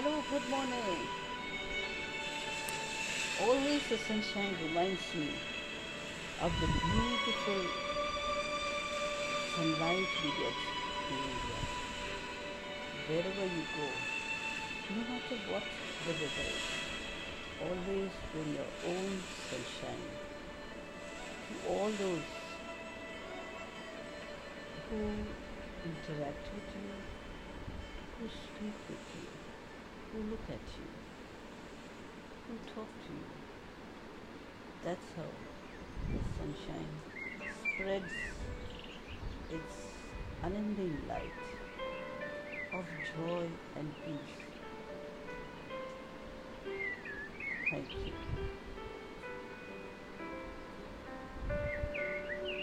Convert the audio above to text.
Hello, good morning. Always the sunshine reminds me of the beautiful sunlight we get in India. Wherever you go, no matter what the weather is, always bring your own sunshine to all those who interact with you, who speak with you, who look at you, who talk to you. That's how the sunshine spreads its unending light of joy and peace. Thank you.